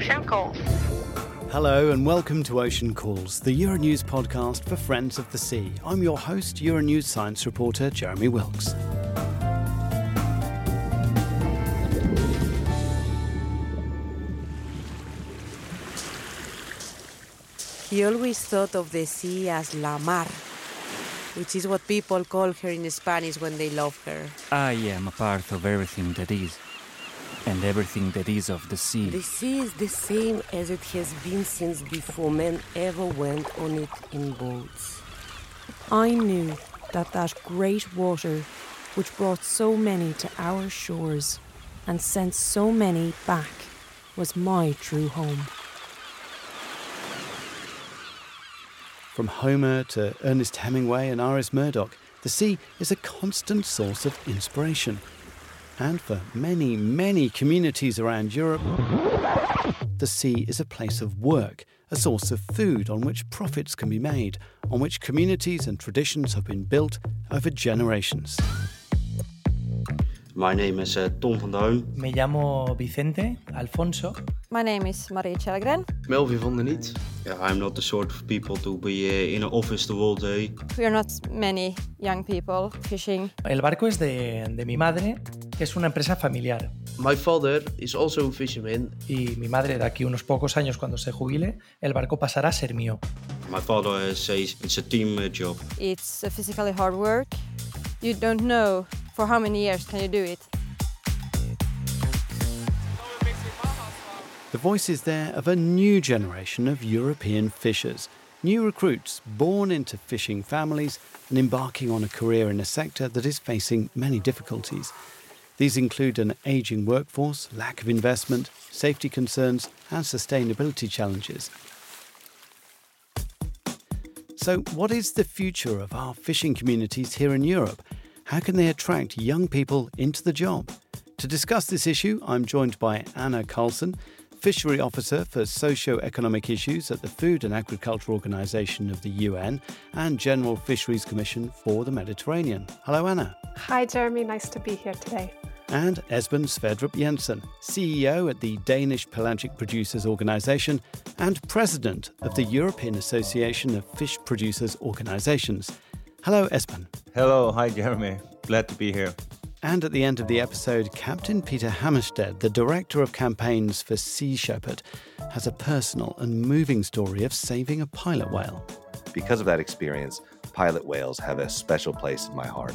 Ocean Calls. Hello and welcome to Ocean Calls, the Euronews podcast for friends of the sea. I'm your host, Euronews science reporter Jeremy Wilks. He always thought of the sea as la mar, which is what people call her in Spanish when they love her. I am a part of everything that is, and everything that is of the sea. The sea is the same as it has been since before men ever went on it in boats. I knew that that great water, which brought so many to our shores and sent so many back, was my true home. From Homer to Ernest Hemingway and Iris Murdoch, the sea is a constant source of inspiration. And for many, many communities around Europe, the sea is a place of work, a source of food on which profits can be made, on which communities and traditions have been built over generations. My name is uh, Ton van Duijn. Me llamo Vicente Alfonso. My name is Marie Kjellgren. Melvin van der Niet. Yeah, I'm not the sort of people to be uh, in an office the whole day. We are not many young people fishing. El barco es de, de mi madre, que es una empresa familiar. My father is also a fisherman. Y mi madre, de aquí unos pocos años, cuando se jubile, el barco pasará a ser mío. My father says it's a team uh, job. It's a physically hard work. You don't know for how many years can you do it. The voices there of a new generation of European fishers, new recruits born into fishing families and embarking on a career in a sector that is facing many difficulties. These include an ageing workforce, lack of investment, safety concerns, and sustainability challenges. So, what is the future of our fishing communities here in Europe? How can they attract young people into the job? To discuss this issue, I'm joined by Anna Carlson, Fishery Officer for Socio-Economic Issues at the Food and Agriculture Organization of the UN and General Fisheries Commission for the Mediterranean. Hello, Anna. Hi, Jeremy. Nice to be here today. And Esben Sverdrup Jensen, CEO at the Danish Pelagic Producers Organization and President of the European Association of Fish Producers Organizations. Hello, Esben. Hello. Hi, Jeremy. Glad to be here. And at the end of the episode, Captain Peter Hammarstedt, the Director of Campaigns for Sea Shepherd, has a personal and moving story of saving a pilot whale. Because of that experience, pilot whales have a special place in my heart.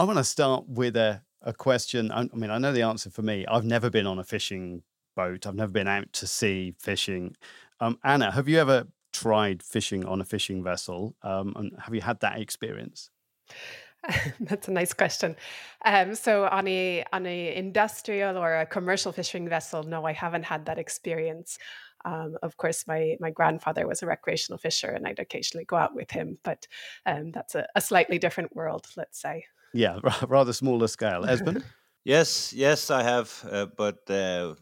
I want to start with a, a question. I, I mean, I know the answer for me. I've never been on a fishing boat, I've never been out to sea fishing. Um, Anna, have you ever tried fishing on a fishing vessel? Um, and have you had that experience? That's a nice question. Um, so on a on a industrial or a commercial fishing vessel, no, I haven't had that experience. Um, of course, my my grandfather was a recreational fisher, and I'd occasionally go out with him. But um, that's a, a, slightly different world, let's say. Yeah, rather smaller scale. Esben? yes, yes, I have, uh, but uh,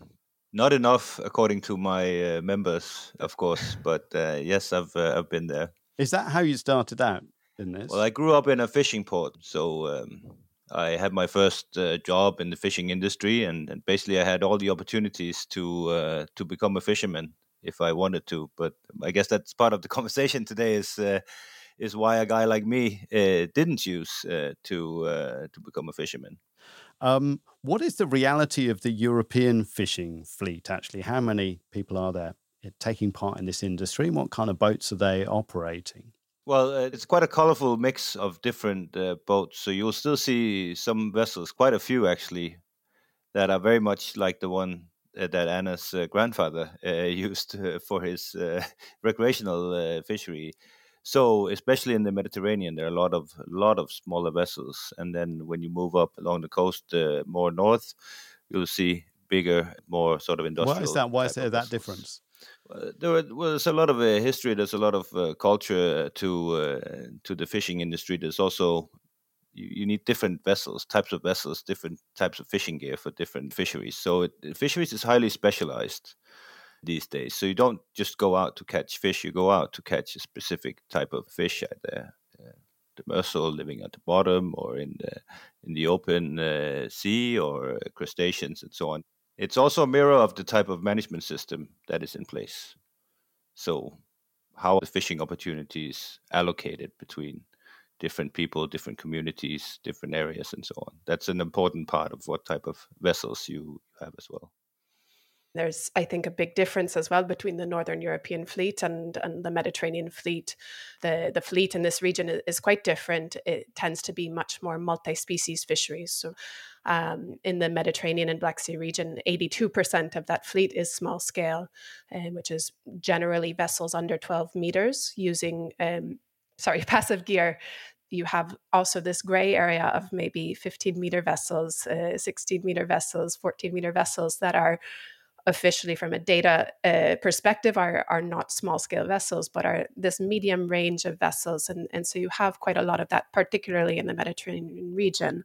not enough according to my uh, members, of course. But uh, yes, I've uh, I've been there. Is that how you started out in this? Well, I grew up in a fishing port, so um, I had my first uh, job in the fishing industry, and, and, basically I had all the opportunities to uh, to become a fisherman if I wanted to. But I guess that's part of the conversation today. Is uh, is why a guy like me didn't choose to to become a fisherman. Um, what is the reality of the European fishing fleet, actually? How many people are there taking part in this industry? What kind of boats are they operating? Well, uh, it's quite a colorful mix of different uh, boats. So you'll still see some vessels, quite a few actually, that are very much like the one uh, that Anna's uh, grandfather uh, used uh, for his recreational fishery. So, especially in the Mediterranean, there are a lot of lot of smaller vessels, and then when you move up along the coast uh, more north, you'll see bigger, more sort of industrial. Why is that? Why is there that difference? Uh, there are, well, there's a lot of uh, history. There's a lot of uh, culture to uh, to the fishing industry. There's also you, you, need different vessels, types of vessels, different types of fishing gear for different fisheries. So it, fisheries is highly specialized these days. So you don't just go out to catch fish; you go out to catch a specific type of fish. There, uh, demersal living at the bottom or in the in the open uh, sea or crustaceans and so on. It's also a mirror of the type of management system that is in place. So, how are the fishing opportunities allocated between different people, different communities, different areas, and so on. That's an important part of what type of vessels you have as well. There's, I think, a big difference as well between the Northern European fleet and, and the Mediterranean fleet. The, the fleet in this region is, quite different. It tends to be much more multi species fisheries. So, um, in the Mediterranean and Black Sea region, 82% of that fleet is small scale, um, which is generally vessels under 12 meters using, um, sorry, passive gear you have also this gray area of maybe 15 meter vessels, uh, 16 meter vessels, 14 meter vessels that are officially from a data uh, perspective are, are not small scale vessels but are this medium range of vessels. And, and so you have quite a lot of that particularly in the mediterranean region.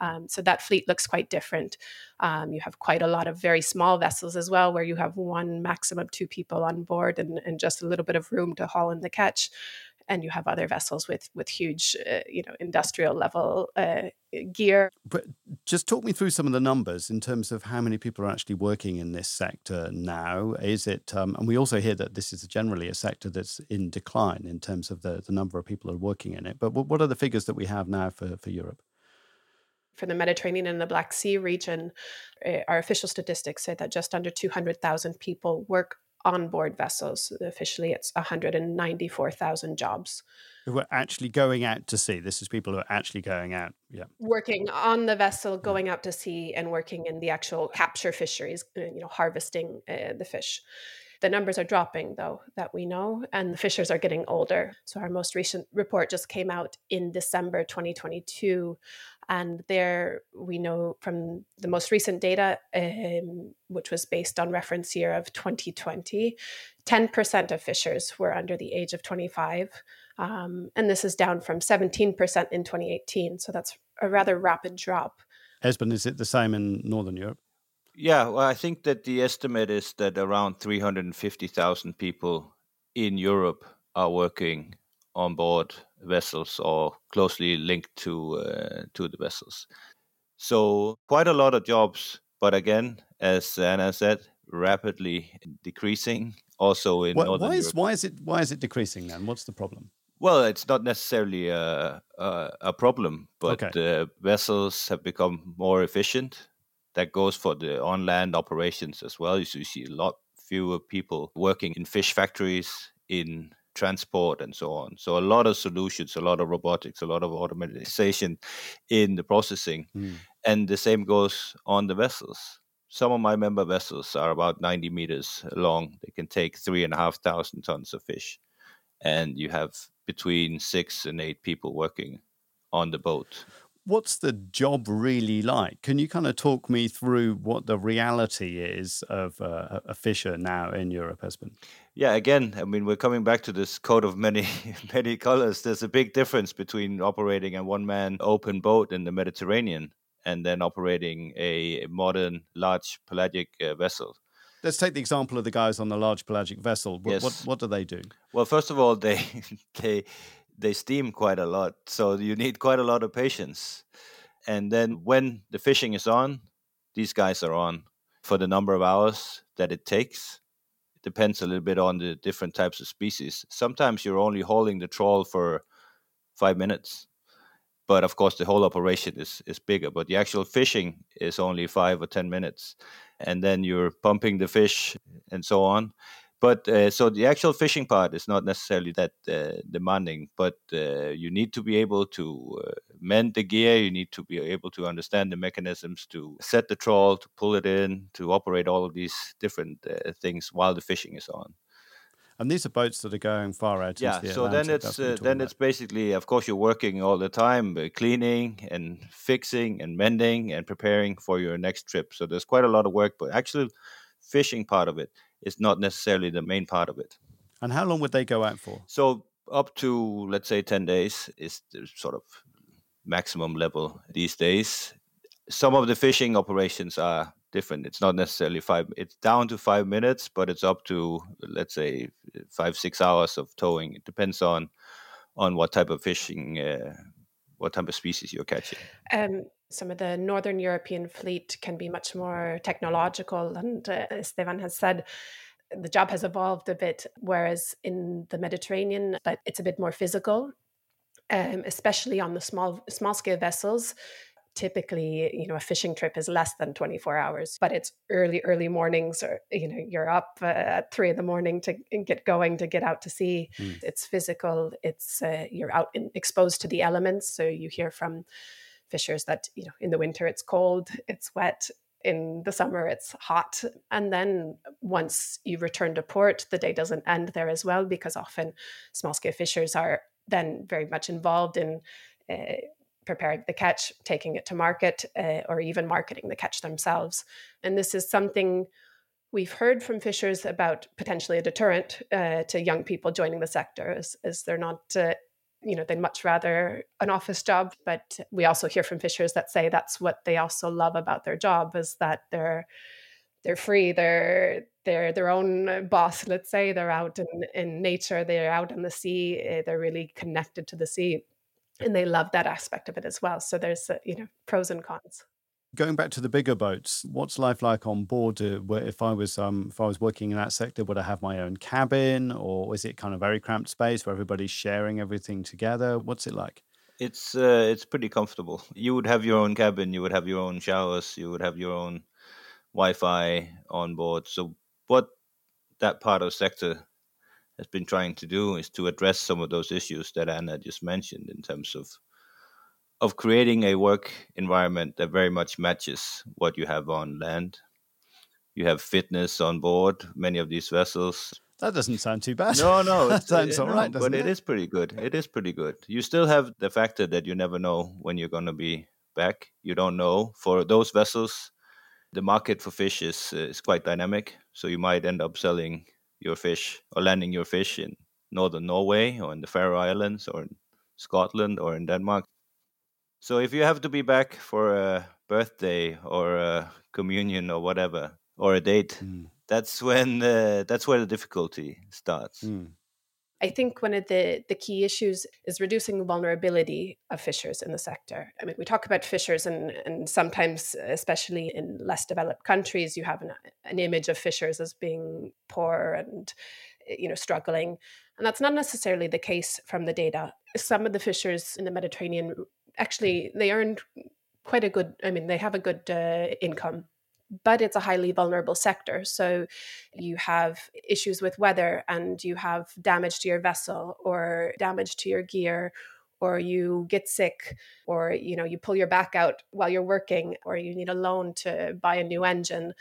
Um, so that fleet looks quite different. Um, you have quite a lot of very small vessels as well where you have one maximum two people on board and, and just a little bit of room to haul in the catch and you have other vessels with with huge, uh, you know, industrial level uh, gear. But just talk me through some of the numbers in terms of how many people are actually working in this sector now. Is it? Um, and we also hear that this is generally a sector that's in decline in terms of the the number of people who are working in it. But what are the figures that we have now for for Europe? for the Mediterranean and the Black Sea region, uh, our official statistics say that just under 200,000 people work onboard vessels. Officially, it's 194,000 jobs. Who are actually going out to sea. This is people who are actually going out, yeah. Working on the vessel, going out to sea, and working in the actual capture fisheries, uh, you know, harvesting uh, the fish. The numbers are dropping, though, that we know, and the fishers are getting older. So, our most recent report just came out in December 2022. And there we know from the most recent data, um, which was based on reference year of 2020, 10% of fishers were under the age of 25. Um, and this is down from 17% in 2018. So that's a rather rapid drop. Esben, is it the same in Northern Europe? Yeah, well, I think that the estimate is that around 350,000 people in Europe are working on board vessels or closely linked to uh, to the vessels. So quite a lot of jobs, but again, as Anna said, rapidly decreasing. Also in why, Northern why is Europe. why is it why is it decreasing then? What's the problem? Well, it's not necessarily a a, a problem, but Okay. uh, vessels have become more efficient. That goes for the on land operations as well. So you see a lot fewer people working in fish factories, in transport, and so on. So a lot of solutions, a lot of robotics, a lot of automatization in the processing, Mm. and the same goes on the vessels. Some of my member vessels are about 90 meters long. They can take three and a half thousand tons of fish and you have between six and eight people working on the boat. What's the job really like? Can you kind of talk me through what the reality is of uh, a fisher now in Europe, Esben? Yeah, again, I mean, we're coming back to this coat of many, many colors. There's a big difference between operating a one man open boat in the Mediterranean and then operating a modern, large pelagic uh, vessel. Let's take the example of the guys on the large pelagic vessel. What, Yes. what, what do they do? Well, first of all, they they they steam quite a lot, so you need quite a lot of patience. And then when the fishing is on, these guys are on for the number of hours that it takes. It depends a little bit on the different types of species. Sometimes you're only hauling the trawl for five minutes, but of course the whole operation is is bigger. But the actual fishing is only five or ten minutes, and then you're pumping the fish and so on. But uh, so the actual fishing part is not necessarily that uh, demanding, but uh, you need to be able to uh, mend the gear. You need to be able to understand the mechanisms to set the trawl, to pull it in, to operate all of these different uh, things while the fishing is on. And these are boats that are going far out Yeah, into the so Atlantic. then it's That's what we're uh, then about. it's basically, of course, you're working all the time, uh, cleaning and fixing and mending and preparing for your next trip. So there's quite a lot of work, but actually, fishing part of it is not necessarily the main part of it. And how long would they go out for? So up to let's say 10 days is the sort of maximum level these days. Some of the fishing operations are different. It's not necessarily five. It's down to five minutes, but it's up to let's say five six hours of towing. It depends on on what type of fishing, uh, what type of species you're catching? Um, some of the Northern European fleet can be much more technological, and uh, as Stefan has said, the job has evolved a bit. Whereas in the Mediterranean, but it's a bit more physical, um, especially on the small small scale vessels typically you know a fishing trip is less than 24 hours but it's early early mornings or you know you're up uh, at three in the morning to get going to get out to sea mm. it's physical it's uh, you're out in, exposed to the elements so you hear from fishers that you know in the winter it's cold it's wet in the summer it's hot and then once you return to port the day doesn't end there as well because often small scale fishers are then very much involved in uh, preparing the catch, taking it to market, uh, or even marketing the catch themselves. And this is something we've heard from fishers about potentially a deterrent uh, to young people joining the sector, as, as they're not. You know, they'd much rather an office job, but we also hear from fishers that say that's what they also love about their job is that they're they're free, they're they're their own boss. Let's say they're out in, in nature, they're out in the sea, eh, they're really connected to the sea and they love that aspect of it as well. So there's uh, you know pros and cons. Going back to the bigger boats, what's life like on board? Uh, if I was um, if I was working in that sector, would I have my own cabin, or is it kind of very cramped space where everybody's sharing everything together? What's it like? It's uh, it's pretty comfortable. You would have your own cabin, you would have your own showers, you would have your own Wi-Fi on board. So what that part of the sector has been trying to do is to address some of those issues that Anna just mentioned in terms of of creating a work environment that very much matches what you have on land. You have fitness on board many of these vessels. That doesn't sound too bad. No, no, that sounds all right, but it? it is pretty good. It is pretty good. You still have the factor that you never know when you're going to be back. You don't know for those vessels. The market for fish is uh, is quite dynamic, so you might end up selling your fish or landing your fish in northern Norway or in the Faroe Islands or in Scotland or in Denmark. So if you have to be back for a birthday or a communion or whatever or a date, mm. that's when uh, that's where the difficulty starts. Mm. I think one of the, the key issues is reducing the vulnerability of fishers in the sector. I mean, we talk about fishers, and, and sometimes, especially in less developed countries, you have an, an image of fishers as being poor and you know struggling, and that's not necessarily the case from the data. Some of the fishers in the Mediterranean actually they earned quite a good. I mean, they have a good uh, income but it's a highly vulnerable sector. So you have issues with weather and you have damage to your vessel or damage to your gear or you get sick or you know you pull your back out while you're working or you need a loan to buy a new engine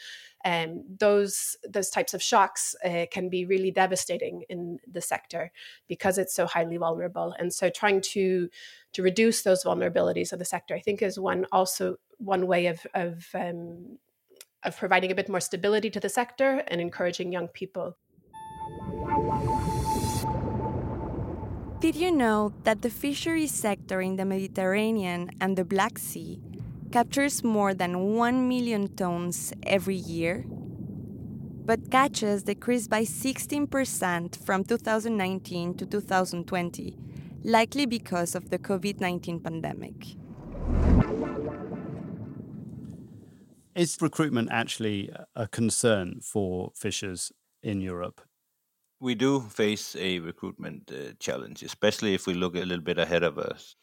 um, those those types of shocks uh, can be really devastating in the sector because it's so highly vulnerable and so trying to to reduce those vulnerabilities of the sector i think is one also one way of of um, of providing a bit more stability to the sector and encouraging young people. Did you know that the fisheries sector in the Mediterranean and the Black Sea captures more than 1 million tons every year? But catches decreased by 16% from 2019 to 2020, likely because of the COVID 19 pandemic. Is recruitment actually a concern for fishers in Europe? We do face a recruitment uh, challenge, especially if we look a little bit ahead of us.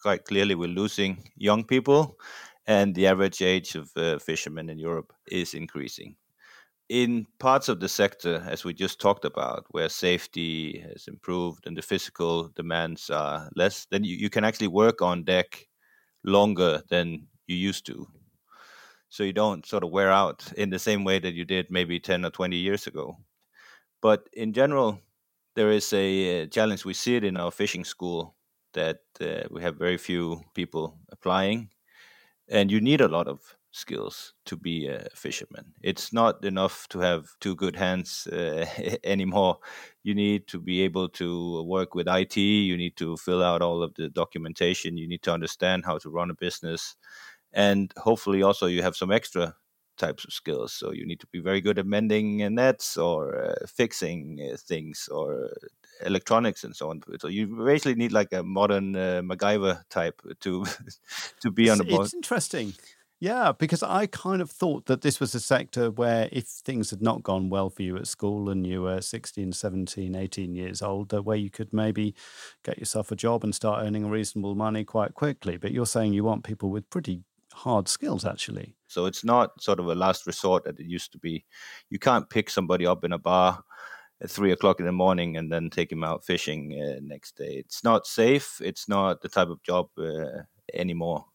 Quite clearly, we're losing young people, and the average age of uh, fishermen in Europe is increasing. In parts of the sector, as we just talked about, where safety has improved and the physical demands are less, then you, you can actually work on deck longer than you used to so you don't sort of wear out in the same way that you did maybe 10 or 20 years ago. But in general, there is a uh, challenge. We see it in our fishing school that uh, we have very few people applying, and you need a lot of skills to be a fisherman. It's not enough to have two good hands uh, anymore. You need to be able to work with IT, you need to fill out all of the documentation, you need to understand how to run a business and hopefully also you have some extra types of skills so you need to be very good at mending nets or uh, fixing uh, things or electronics and so on. So you basically need like a modern uh, MacGyver type to to be on the boat. It's interesting. Yeah, because I kind of thought that this was a sector where if things had not gone well for you at school and you were 16, 17, 18 years old, where you could maybe get yourself a job and start earning reasonable money quite quickly. But you're saying you want people with pretty hard skills, actually. So it's not sort of a last resort that it used to be. You can't pick somebody up in a bar at three o'clock in the morning and then take him out fishing uh, next day. It's not safe. It's not the type of job uh, anymore.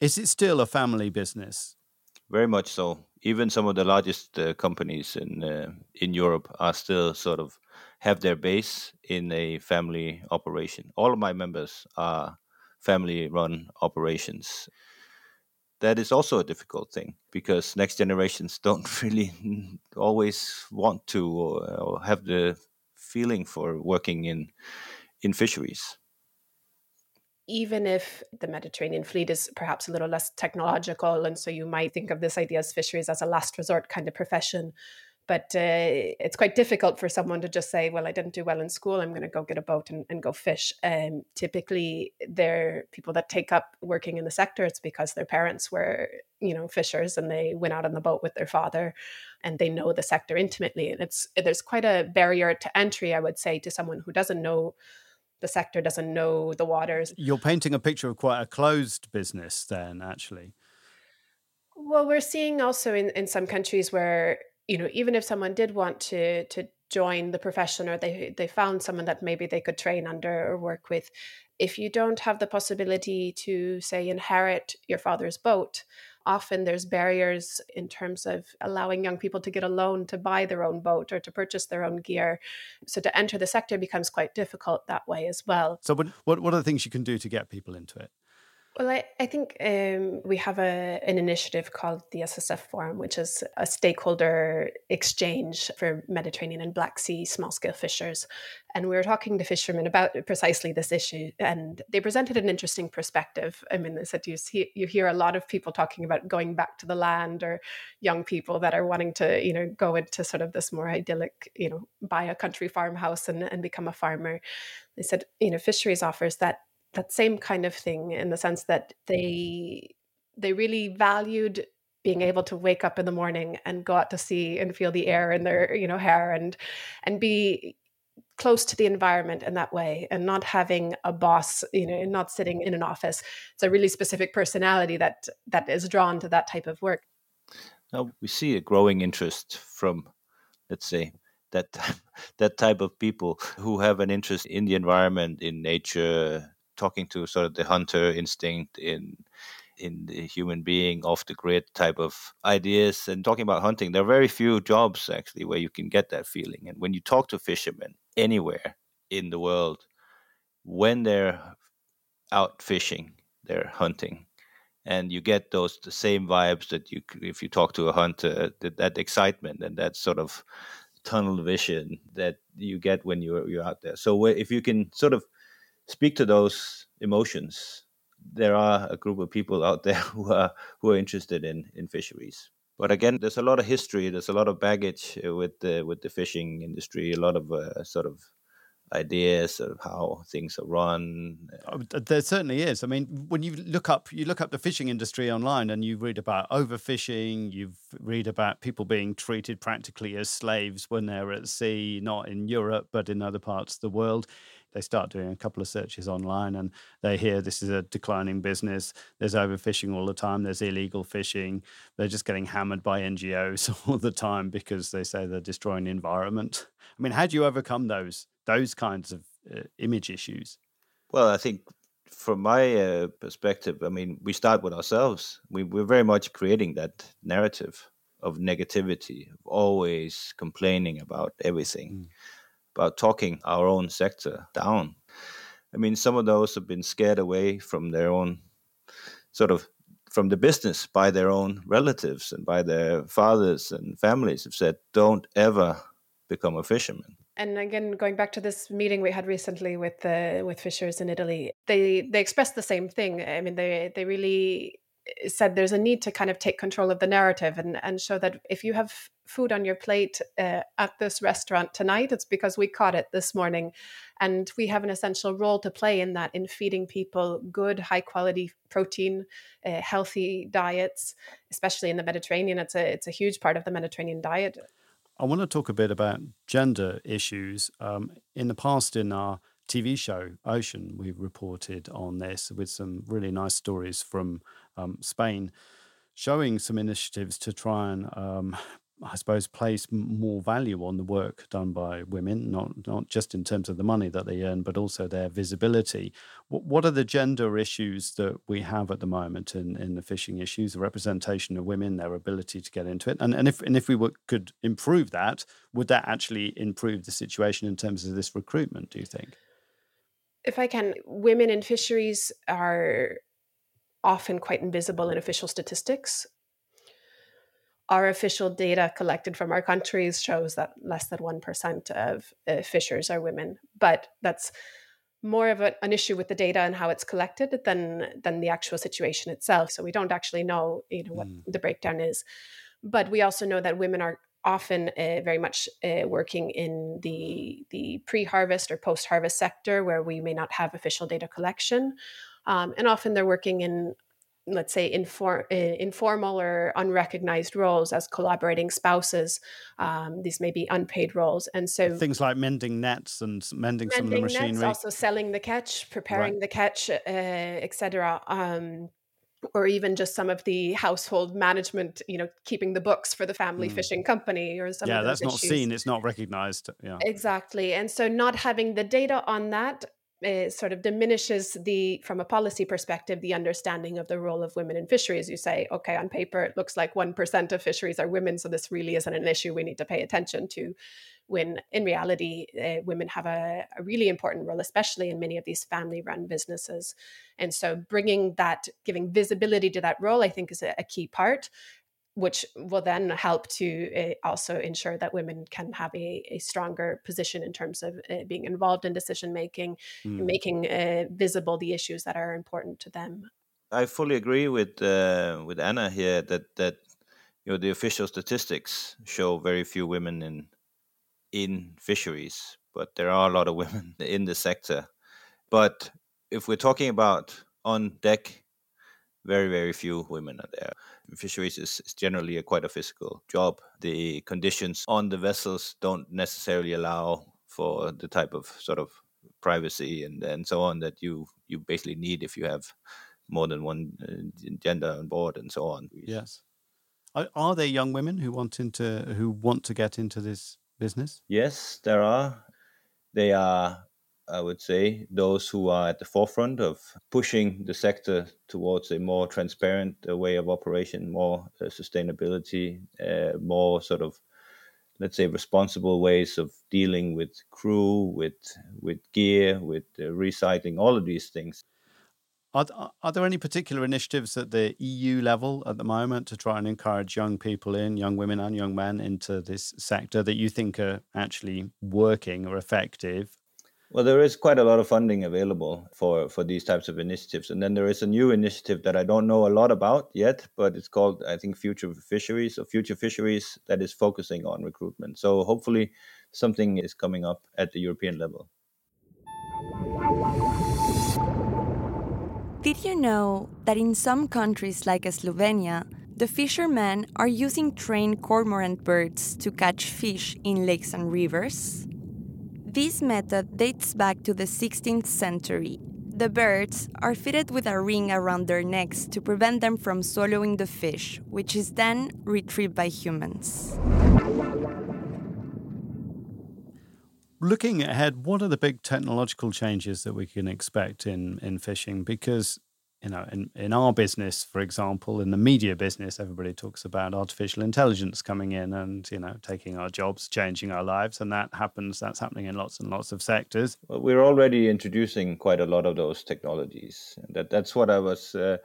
Is it still a family business? Very much so. Even some of the largest uh, companies in uh, in Europe are still sort of have their base in a family operation. All of my members are family-run operations. That is also a difficult thing because next generations don't really always want to or, or have the feeling for working in in fisheries even if the Mediterranean fleet is perhaps a little less technological, and so you might think of this idea as fisheries as a last resort kind of profession. But uh, it's quite difficult for someone to just say, "Well, I didn't do well in school. I'm going to go get a boat and, and go fish." Um, typically, they're people that take up working in the sector. It's because their parents were, you know, fishers, and they went out on the boat with their father, and they know the sector intimately. And it's there's quite a barrier to entry, I would say, to someone who doesn't know the sector doesn't know the waters. You're painting a picture of quite a closed business, then, actually. Well, we're seeing also in, in some countries where, you know, even if someone did want to to join the profession or they they found someone that maybe they could train under or work with, if you don't have the possibility to say inherit your father's boat, often there's barriers in terms of allowing young people to get a loan to buy their own boat or to purchase their own gear. So to enter the sector becomes quite difficult that way as well. So what what are the things you can do to get people into it? Well, I, I think um, we have a, an initiative called the SSF Forum, which is a stakeholder exchange for Mediterranean and Black Sea small scale fishers. And we were talking to fishermen about precisely this issue, and they presented an interesting perspective. I mean, they said you, see, you hear a lot of people talking about going back to the land or young people that are wanting to, you know, go into sort of this more idyllic, you know, buy a country farmhouse and, and become a farmer. They said, you know, fisheries offers that that same kind of thing in the sense that they they really valued being able to wake up in the morning and go out to sea and feel the air in their you know hair and and be close to the environment in that way and not having a boss you know and not sitting in an office. It's a really specific personality that that is drawn to that type of work. Now we see a growing interest from let's say that that type of people who have an interest in the environment in nature talking to sort of the hunter instinct in in the human being off the grid type of ideas and talking about hunting there are very few jobs actually where you can get that feeling. And when you talk to fishermen anywhere in the world when they're out fishing they're hunting and you get those the same vibes that you if you talk to a hunter that, that excitement and that sort of tunnel vision that you get when you're you're out there. So if you can sort of speak to those emotions. There are a group of people out there who are who are interested in in fisheries. But again, there's a lot of history. There's a lot of baggage uh, with the with the fishing industry. A lot of uh, sort of ideas of how things are run. Oh, there certainly is. I mean, when you look up you look up the fishing industry online and you read about overfishing, you read about people being treated practically as slaves when they're at sea, not in Europe but in other parts of the world they start doing a couple of searches online and they hear this is a declining business. There's overfishing all the time. There's illegal fishing. They're just getting hammered by NGOs all the time because they say they're destroying the environment. I mean, how do you overcome those those kinds of uh, image issues? Well, I think from my uh, perspective, I mean, we start with ourselves. We, we're very much creating that narrative of negativity, of always complaining about everything. Mm about talking our own sector down. I mean, some of those have been scared away from their own sort of from the business by their own relatives and by their fathers and families have said, don't ever become a fisherman. And again, going back to this meeting we had recently with the with fishers in Italy, they they expressed the same thing. I mean, they they really said there's a need to kind of take control of the narrative and and show that if you have food on your plate uh, at this restaurant tonight, it's because we caught it this morning. And we have an essential role to play in that, in feeding people good, high quality protein, uh, healthy diets, especially in the Mediterranean. It's a, it's a huge part of the Mediterranean diet. I want to talk a bit about gender issues. Um, in the past, in our TV show Ocean, we reported on this with some really nice stories from um, Spain, showing some initiatives to try and, um, I suppose, place more value on the work done by women, not not just in terms of the money that they earn, but also their visibility. What, are the gender issues that we have at the moment in, in the fishing issues? The representation of women, their ability to get into it, and and if and if we were, could improve that, would that actually improve the situation in terms of this recruitment? Do you think? if I can, women in fisheries are often quite invisible in official statistics. Our official data collected from our countries shows that less than 1% of uh, fishers are women, but that's more of a, an issue with the data and how it's collected than than the actual situation itself. So we don't actually know, you know, what mm. the breakdown is. But we also know that women are often uh, very much uh, working in the the pre-harvest or post-harvest sector where we may not have official data collection um, and often they're working in let's say uh, informal or unrecognized roles as collaborating spouses um, these may be unpaid roles and so things like mending nets and mending, mending some of the machinery nets, also selling the catch preparing right. the catch uh, etc um, or even just some of the household management, you know, keeping the books for the family mm. fishing company or some yeah, that's not seen, it's not recognized. Yeah, exactly. And so, not having the data on that uh, sort of diminishes the, from a policy perspective, the understanding of the role of women in fisheries. You say, okay, on paper, it looks like one percent of fisheries are women, so this really isn't an issue we need to pay attention to when in reality, uh, women have a, a, really important role, especially in many of these family run businesses. And so, bringing that, giving visibility to that role, I think is a, a key part, which will then help to uh, also ensure that women can have a, a stronger position in terms of uh, being involved in decision making, mm. making uh, visible the issues that are important to them. I fully agree with uh, with Anna here that that you know the official statistics show very few women in in fisheries, but there are a lot of women in the sector. But if we're talking about on deck, very, very few women are there. Fisheries is, is generally a quite a physical job. The conditions on the vessels don't necessarily allow for the type of sort of privacy and, and so on that you, you basically need if you have more than one uh, gender on board and so on. Yes. Are, are there young women who want into who want to get into this business? Yes, there are. They are, I would say, those who are at the forefront of pushing the sector towards a more transparent uh, way of operation, more uh, sustainability, uh, more sort of let's say responsible ways of dealing with crew with with gear with uh, recycling all of these things are, are there any particular initiatives at the EU level at the moment to try and encourage young people in, young women and young men, into this sector that you think are actually working or effective? Well, there is quite a lot of funding available for, for these types of initiatives. And then there is a new initiative that I don't know a lot about yet, but it's called, I think, Future Fisheries or Future Fisheries that is focusing on recruitment. So hopefully something is coming up at the European level. Did you know that in some countries like Slovenia, the fishermen are using trained cormorant birds to catch fish in lakes and rivers? This method dates back to the 16th century. The birds are fitted with a ring around their necks to prevent them from swallowing the fish, which is then retrieved by humans. looking ahead, what are the big technological changes that we can expect in in fishing? Because you know, in, in our business, for example, in the media business, everybody talks about artificial intelligence coming in and, you know, taking our jobs, changing our lives. And that happens, that's happening in lots and lots of sectors. Well, we're already introducing quite a lot of those technologies. That That's what I was, uh,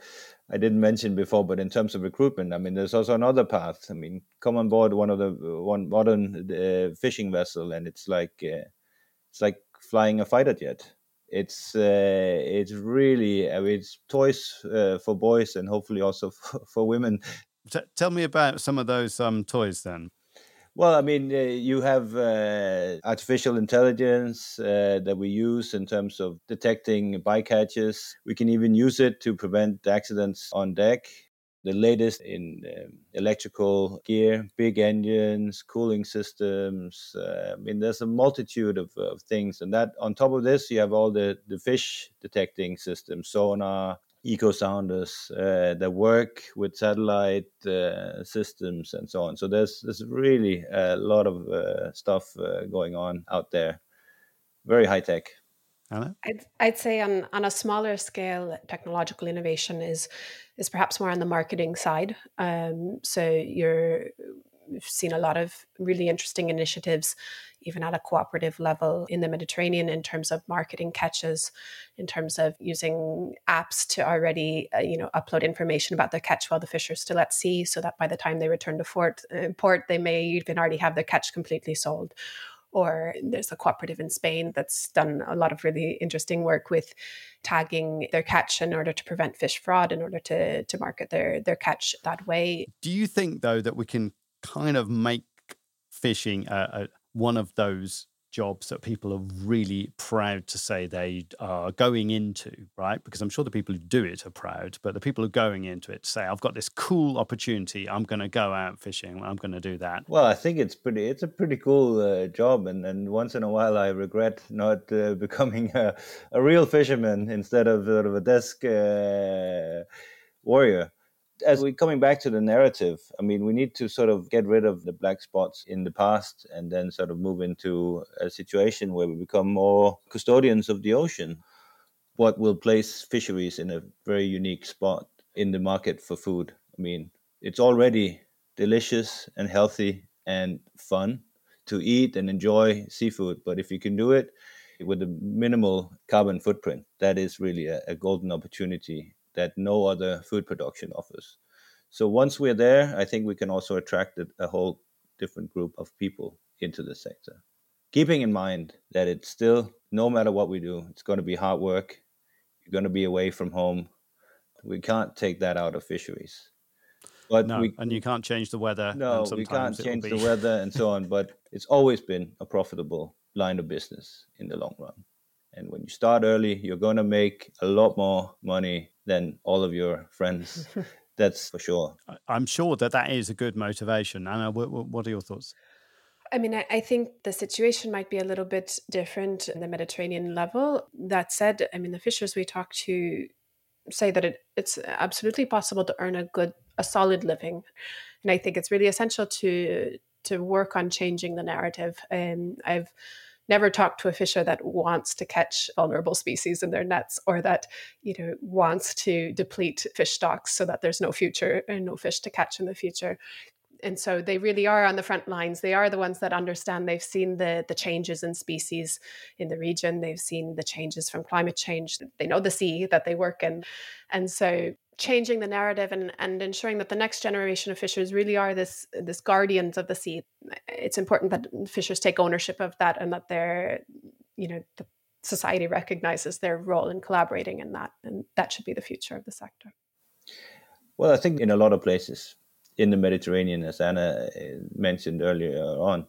I didn't mention before, but in terms of recruitment, I mean, there's also another path. I mean, come on board one of the one modern uh, fishing vessel, and it's like uh, it's like flying a fighter jet. It's uh, it's really I mean, it's toys uh, for boys and hopefully also for, for women. T- tell me about some of those um, toys then. Well, I mean, uh, you have uh, artificial intelligence uh, that we use in terms of detecting bycatches. We can even use it to prevent accidents on deck. The latest in um, electrical gear, big engines, cooling systems. Uh, I mean, there's a multitude of, of things. And that on top of this, you have all the, the fish detecting systems, sonar, echo sounders uh, that work with satellite uh, systems and so on. So there's there's really a lot of uh, stuff uh, going on out there, very high tech. Anna? I'd, I'd say on, on a smaller scale, technological innovation is is perhaps more on the marketing side. Um, so you're we've seen a lot of really interesting initiatives even at a cooperative level in the Mediterranean in terms of marketing catches, in terms of using apps to already uh, you know upload information about their catch while the fish are still at sea, so that by the time they return to fort, uh, port, they may even already have their catch completely sold. Or there's a cooperative in Spain that's done a lot of really interesting work with tagging their catch in order to prevent fish fraud, in order to to market their their catch that way. Do you think though that we can kind of make fishing a, one of those jobs that people are really proud to say they are going into, right? Because I'm sure the people who do it are proud, but the people who are going into it say, I've got this cool opportunity. I'm going to go out fishing. I'm going to do that. Well, I think it's pretty, it's a pretty cool uh, job. And, and once in a while, I regret not uh, becoming a, a real fisherman instead of sort of a desk uh, warrior as we're coming back to the narrative, I mean, we need to sort of get rid of the black spots in the past and then sort of move into a situation where we become more custodians of the ocean. What will place fisheries in a very unique spot in the market for food? I mean, it's already delicious and healthy and fun to eat and enjoy seafood, but if you can do it with a minimal carbon footprint, that is really a, a golden opportunity that no other food production offers. So once we're there, I think we can also attract a, whole different group of people into the sector. Keeping in mind that it's still, no matter what we do, it's going to be hard work. You're going to be away from home. We can't take that out of fisheries. But no, we, and you can't change the weather. No, we can't change be... the weather and so on. But it's always been a profitable line of business in the long run. And when you start early, you're going to make a lot more money than all of your friends. That's for sure. I'm sure that that is a good motivation. Anna, what, what are your thoughts? I mean, I, I, think the situation might be a little bit different in the Mediterranean level. That said, I mean, the fishers we talk to say that it, it's absolutely possible to earn a good, a solid living, and I think it's really essential to to work on changing the narrative. And um, I've never talk to a fisher that wants to catch vulnerable species in their nets or that you know wants to deplete fish stocks so that there's no future and no fish to catch in the future. And so they really are on the front lines. They are the ones that understand. They've seen the the changes in species in the region. They've seen the changes from climate change. They know the sea that they work in. And so changing the narrative and, and ensuring that the next generation of fishers really are this this guardians of the sea. It's important that fishers take ownership of that and that they're you know the society recognizes their role in collaborating in that and that should be the future of the sector. Well i think in a lot of places in the mediterranean as anna uh, mentioned earlier on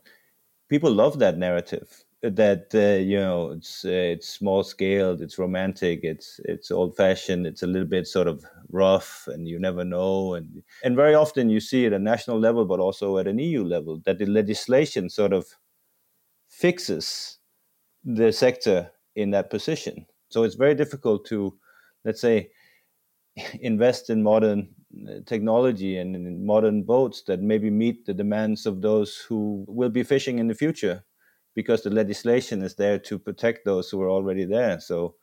people love that narrative that uh, you know it's uh, it's small scaled it's romantic it's it's old fashioned it's a little bit sort of rough and you never know and and very often you see at a national level but also at an EU level that the legislation sort of fixes the sector in that position. So it's very difficult to let's say invest in modern uh, technology and in modern boats that maybe meet the demands of those who will be fishing in the future because the legislation is there to protect those who are already there. So,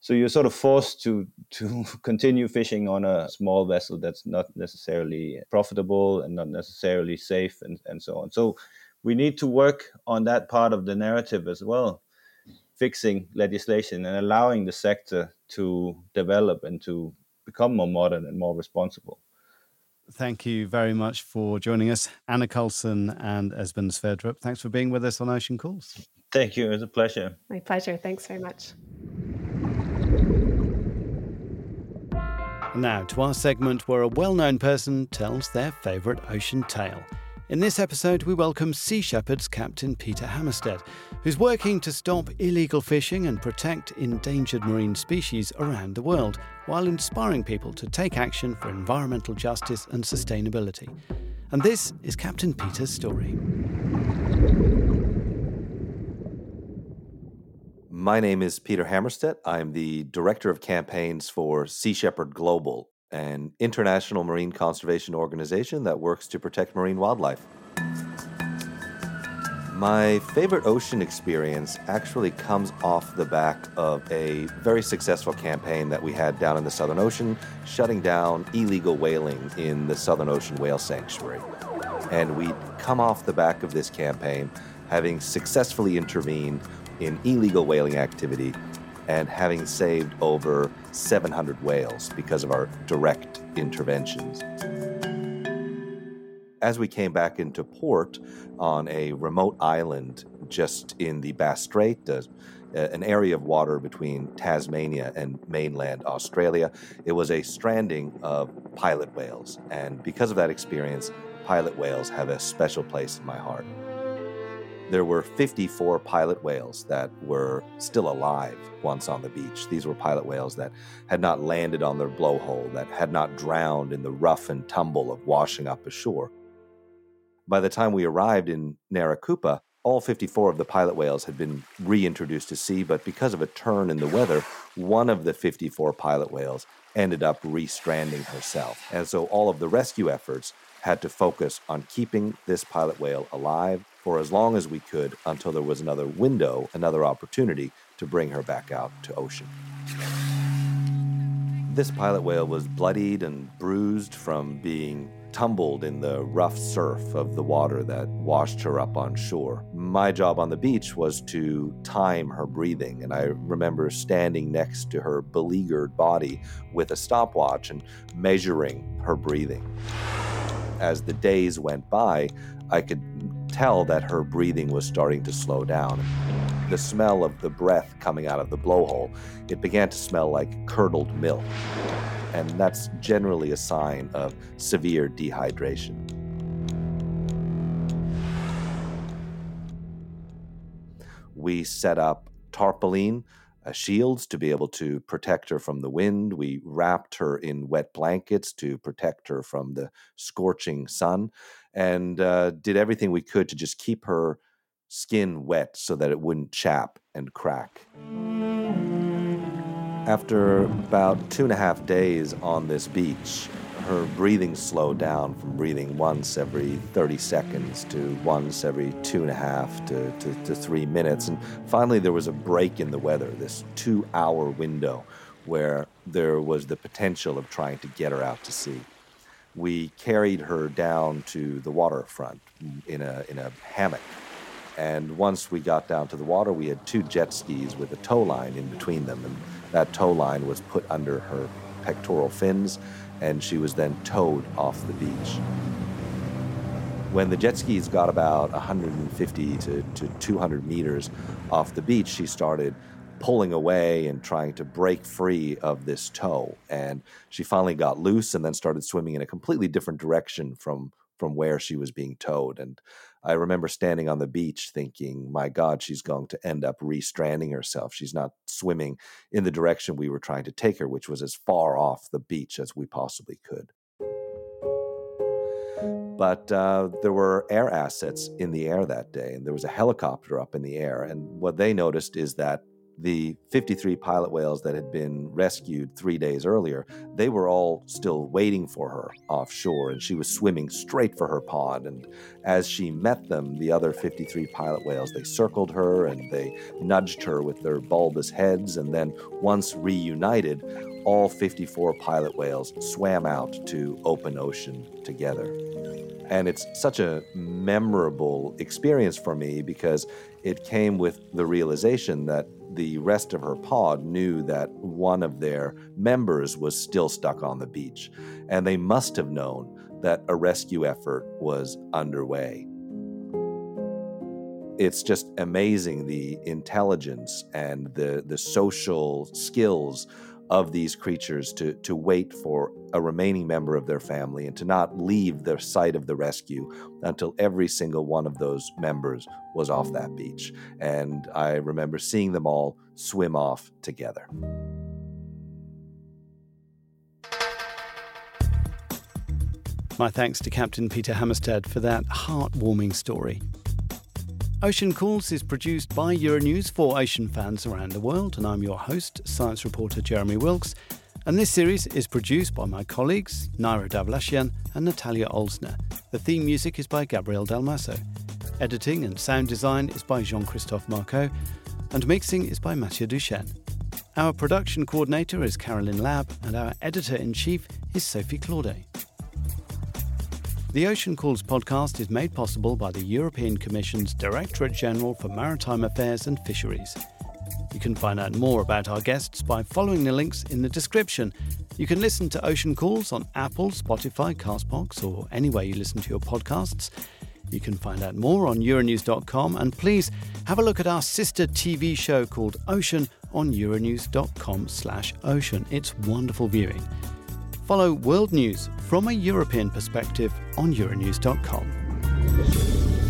so you're sort of forced to to continue fishing on a small vessel that's not necessarily profitable and not necessarily safe, and and so on. So, we need to work on that part of the narrative as well, fixing legislation and allowing the sector to develop and to become more modern and more responsible thank you very much for joining us, Anna Carlson and Esben Sverdrup. Thanks for being with us on Ocean Calls. Thank you. It was a pleasure. My pleasure. Thanks very much. Now, to our segment where a well known person tells their favourite ocean tale. In this episode, we welcome Sea Shepherd's Captain Peter Hammarstedt, who's working to stop illegal fishing and protect endangered marine species around the world, while inspiring people to take action for environmental justice and sustainability. And this is Captain Peter's story. My name is Peter Hammarstedt. I'm the Director of Campaigns for Sea Shepherd Global, an international marine conservation organization that works to protect marine wildlife. My favorite ocean experience actually comes off the back of a very successful campaign that we had down in the Southern Ocean, shutting down illegal whaling in the Southern Ocean Whale Sanctuary. And we'd come off the back of this campaign having successfully intervened in illegal whaling activity and having saved over 700 whales because of our direct interventions. As we came back into port on a remote island just in the Bass Strait, uh, an area of water between Tasmania and mainland Australia, it was a stranding of pilot whales. And because of that experience, pilot whales have a special place in my heart there were 54 pilot whales that were still alive once on the beach. These were pilot whales that had not landed on their blowhole, that had not drowned in the rough and tumble of washing up ashore. By the time we arrived in Naracoopa, all 54 of the pilot whales had been reintroduced to sea, but because of a turn in the weather, one of the 54 pilot whales ended up restranding herself. And so all of the rescue efforts had to focus on keeping this pilot whale alive for as long as we could until there was another window, another opportunity to bring her back out to ocean. This pilot whale was bloodied and bruised from being tumbled in the rough surf of the water that washed her up on shore. My job on the beach was to time her breathing, and I remember standing next to her beleaguered body with a stopwatch and measuring her breathing. As the days went by, I could tell that her breathing was starting to slow down. The smell of the breath coming out of the blowhole, it began to smell like curdled milk. And that's generally a sign of severe dehydration. We set up tarpaulin uh, shields to be able to protect her from the wind. We wrapped her in wet blankets to protect her from the scorching sun and uh, did everything we could to just keep her skin wet so that it wouldn't chap and crack. After about two and a half days on this beach, her breathing slowed down from breathing once every 30 seconds to once every two and a half to, to, to three minutes. And finally, there was a break in the weather, this two hour window where there was the potential of trying to get her out to sea we carried her down to the waterfront in a, in a hammock. And once we got down to the water, we had two jet skis with a tow line in between them. And that tow line was put under her pectoral fins, and she was then towed off the beach. When the jet skis got about 150 to, to 200 meters off the beach, she started pulling away and trying to break free of this tow. And she finally got loose and then started swimming in a completely different direction from from where she was being towed. And I remember standing on the beach thinking, my God, she's going to end up restranding herself. She's not swimming in the direction we were trying to take her, which was as far off the beach as we possibly could. But uh, there were air assets in the air that day, and there was a helicopter up in the air. And what they noticed is that the 53 pilot whales that had been rescued three days earlier, they were all still waiting for her offshore, and she was swimming straight for her pod. And as she met them, the other 53 pilot whales, they circled her and they nudged her with their bulbous heads. And then, once reunited, all 54 pilot whales swam out to open ocean together. And it's such a memorable experience for me because it came with the realization that the rest of her pod knew that one of their members was still stuck on the beach, and they must have known that a rescue effort was underway. It's just amazing the intelligence and the, the social skills of these creatures to, to wait for a remaining member of their family and to not leave the site of the rescue until every single one of those members was off that beach. And I remember seeing them all swim off together. My thanks to Captain Peter Hammarstedt for that heartwarming story. Ocean Calls is produced by Euronews for ocean fans around the world, and I'm your host, science reporter Jeremy Wilks. And this series is produced by my colleagues Naira Davlashyan and Natalia Oelsner. The theme music is by Gabriel Dalmasso. Editing and sound design is by Jean Christophe Marcaud, and mixing is by Matthieu Duchaine. Our production coordinator is Carolyn Lab, and our editor in chief is Sophie Claudet. The Ocean Calls podcast is made possible by the European Commission's Directorate General for Maritime Affairs and Fisheries. You can find out more about our guests by following the links in the description. You can listen to Ocean Calls on Apple, Spotify, Castbox, or anywhere you listen to your podcasts. You can find out more on Euronews.com, and please have a look at our sister TV show called Ocean on Euronews.com slash ocean. It's wonderful viewing. Follow world news from a European perspective on Euronews.com.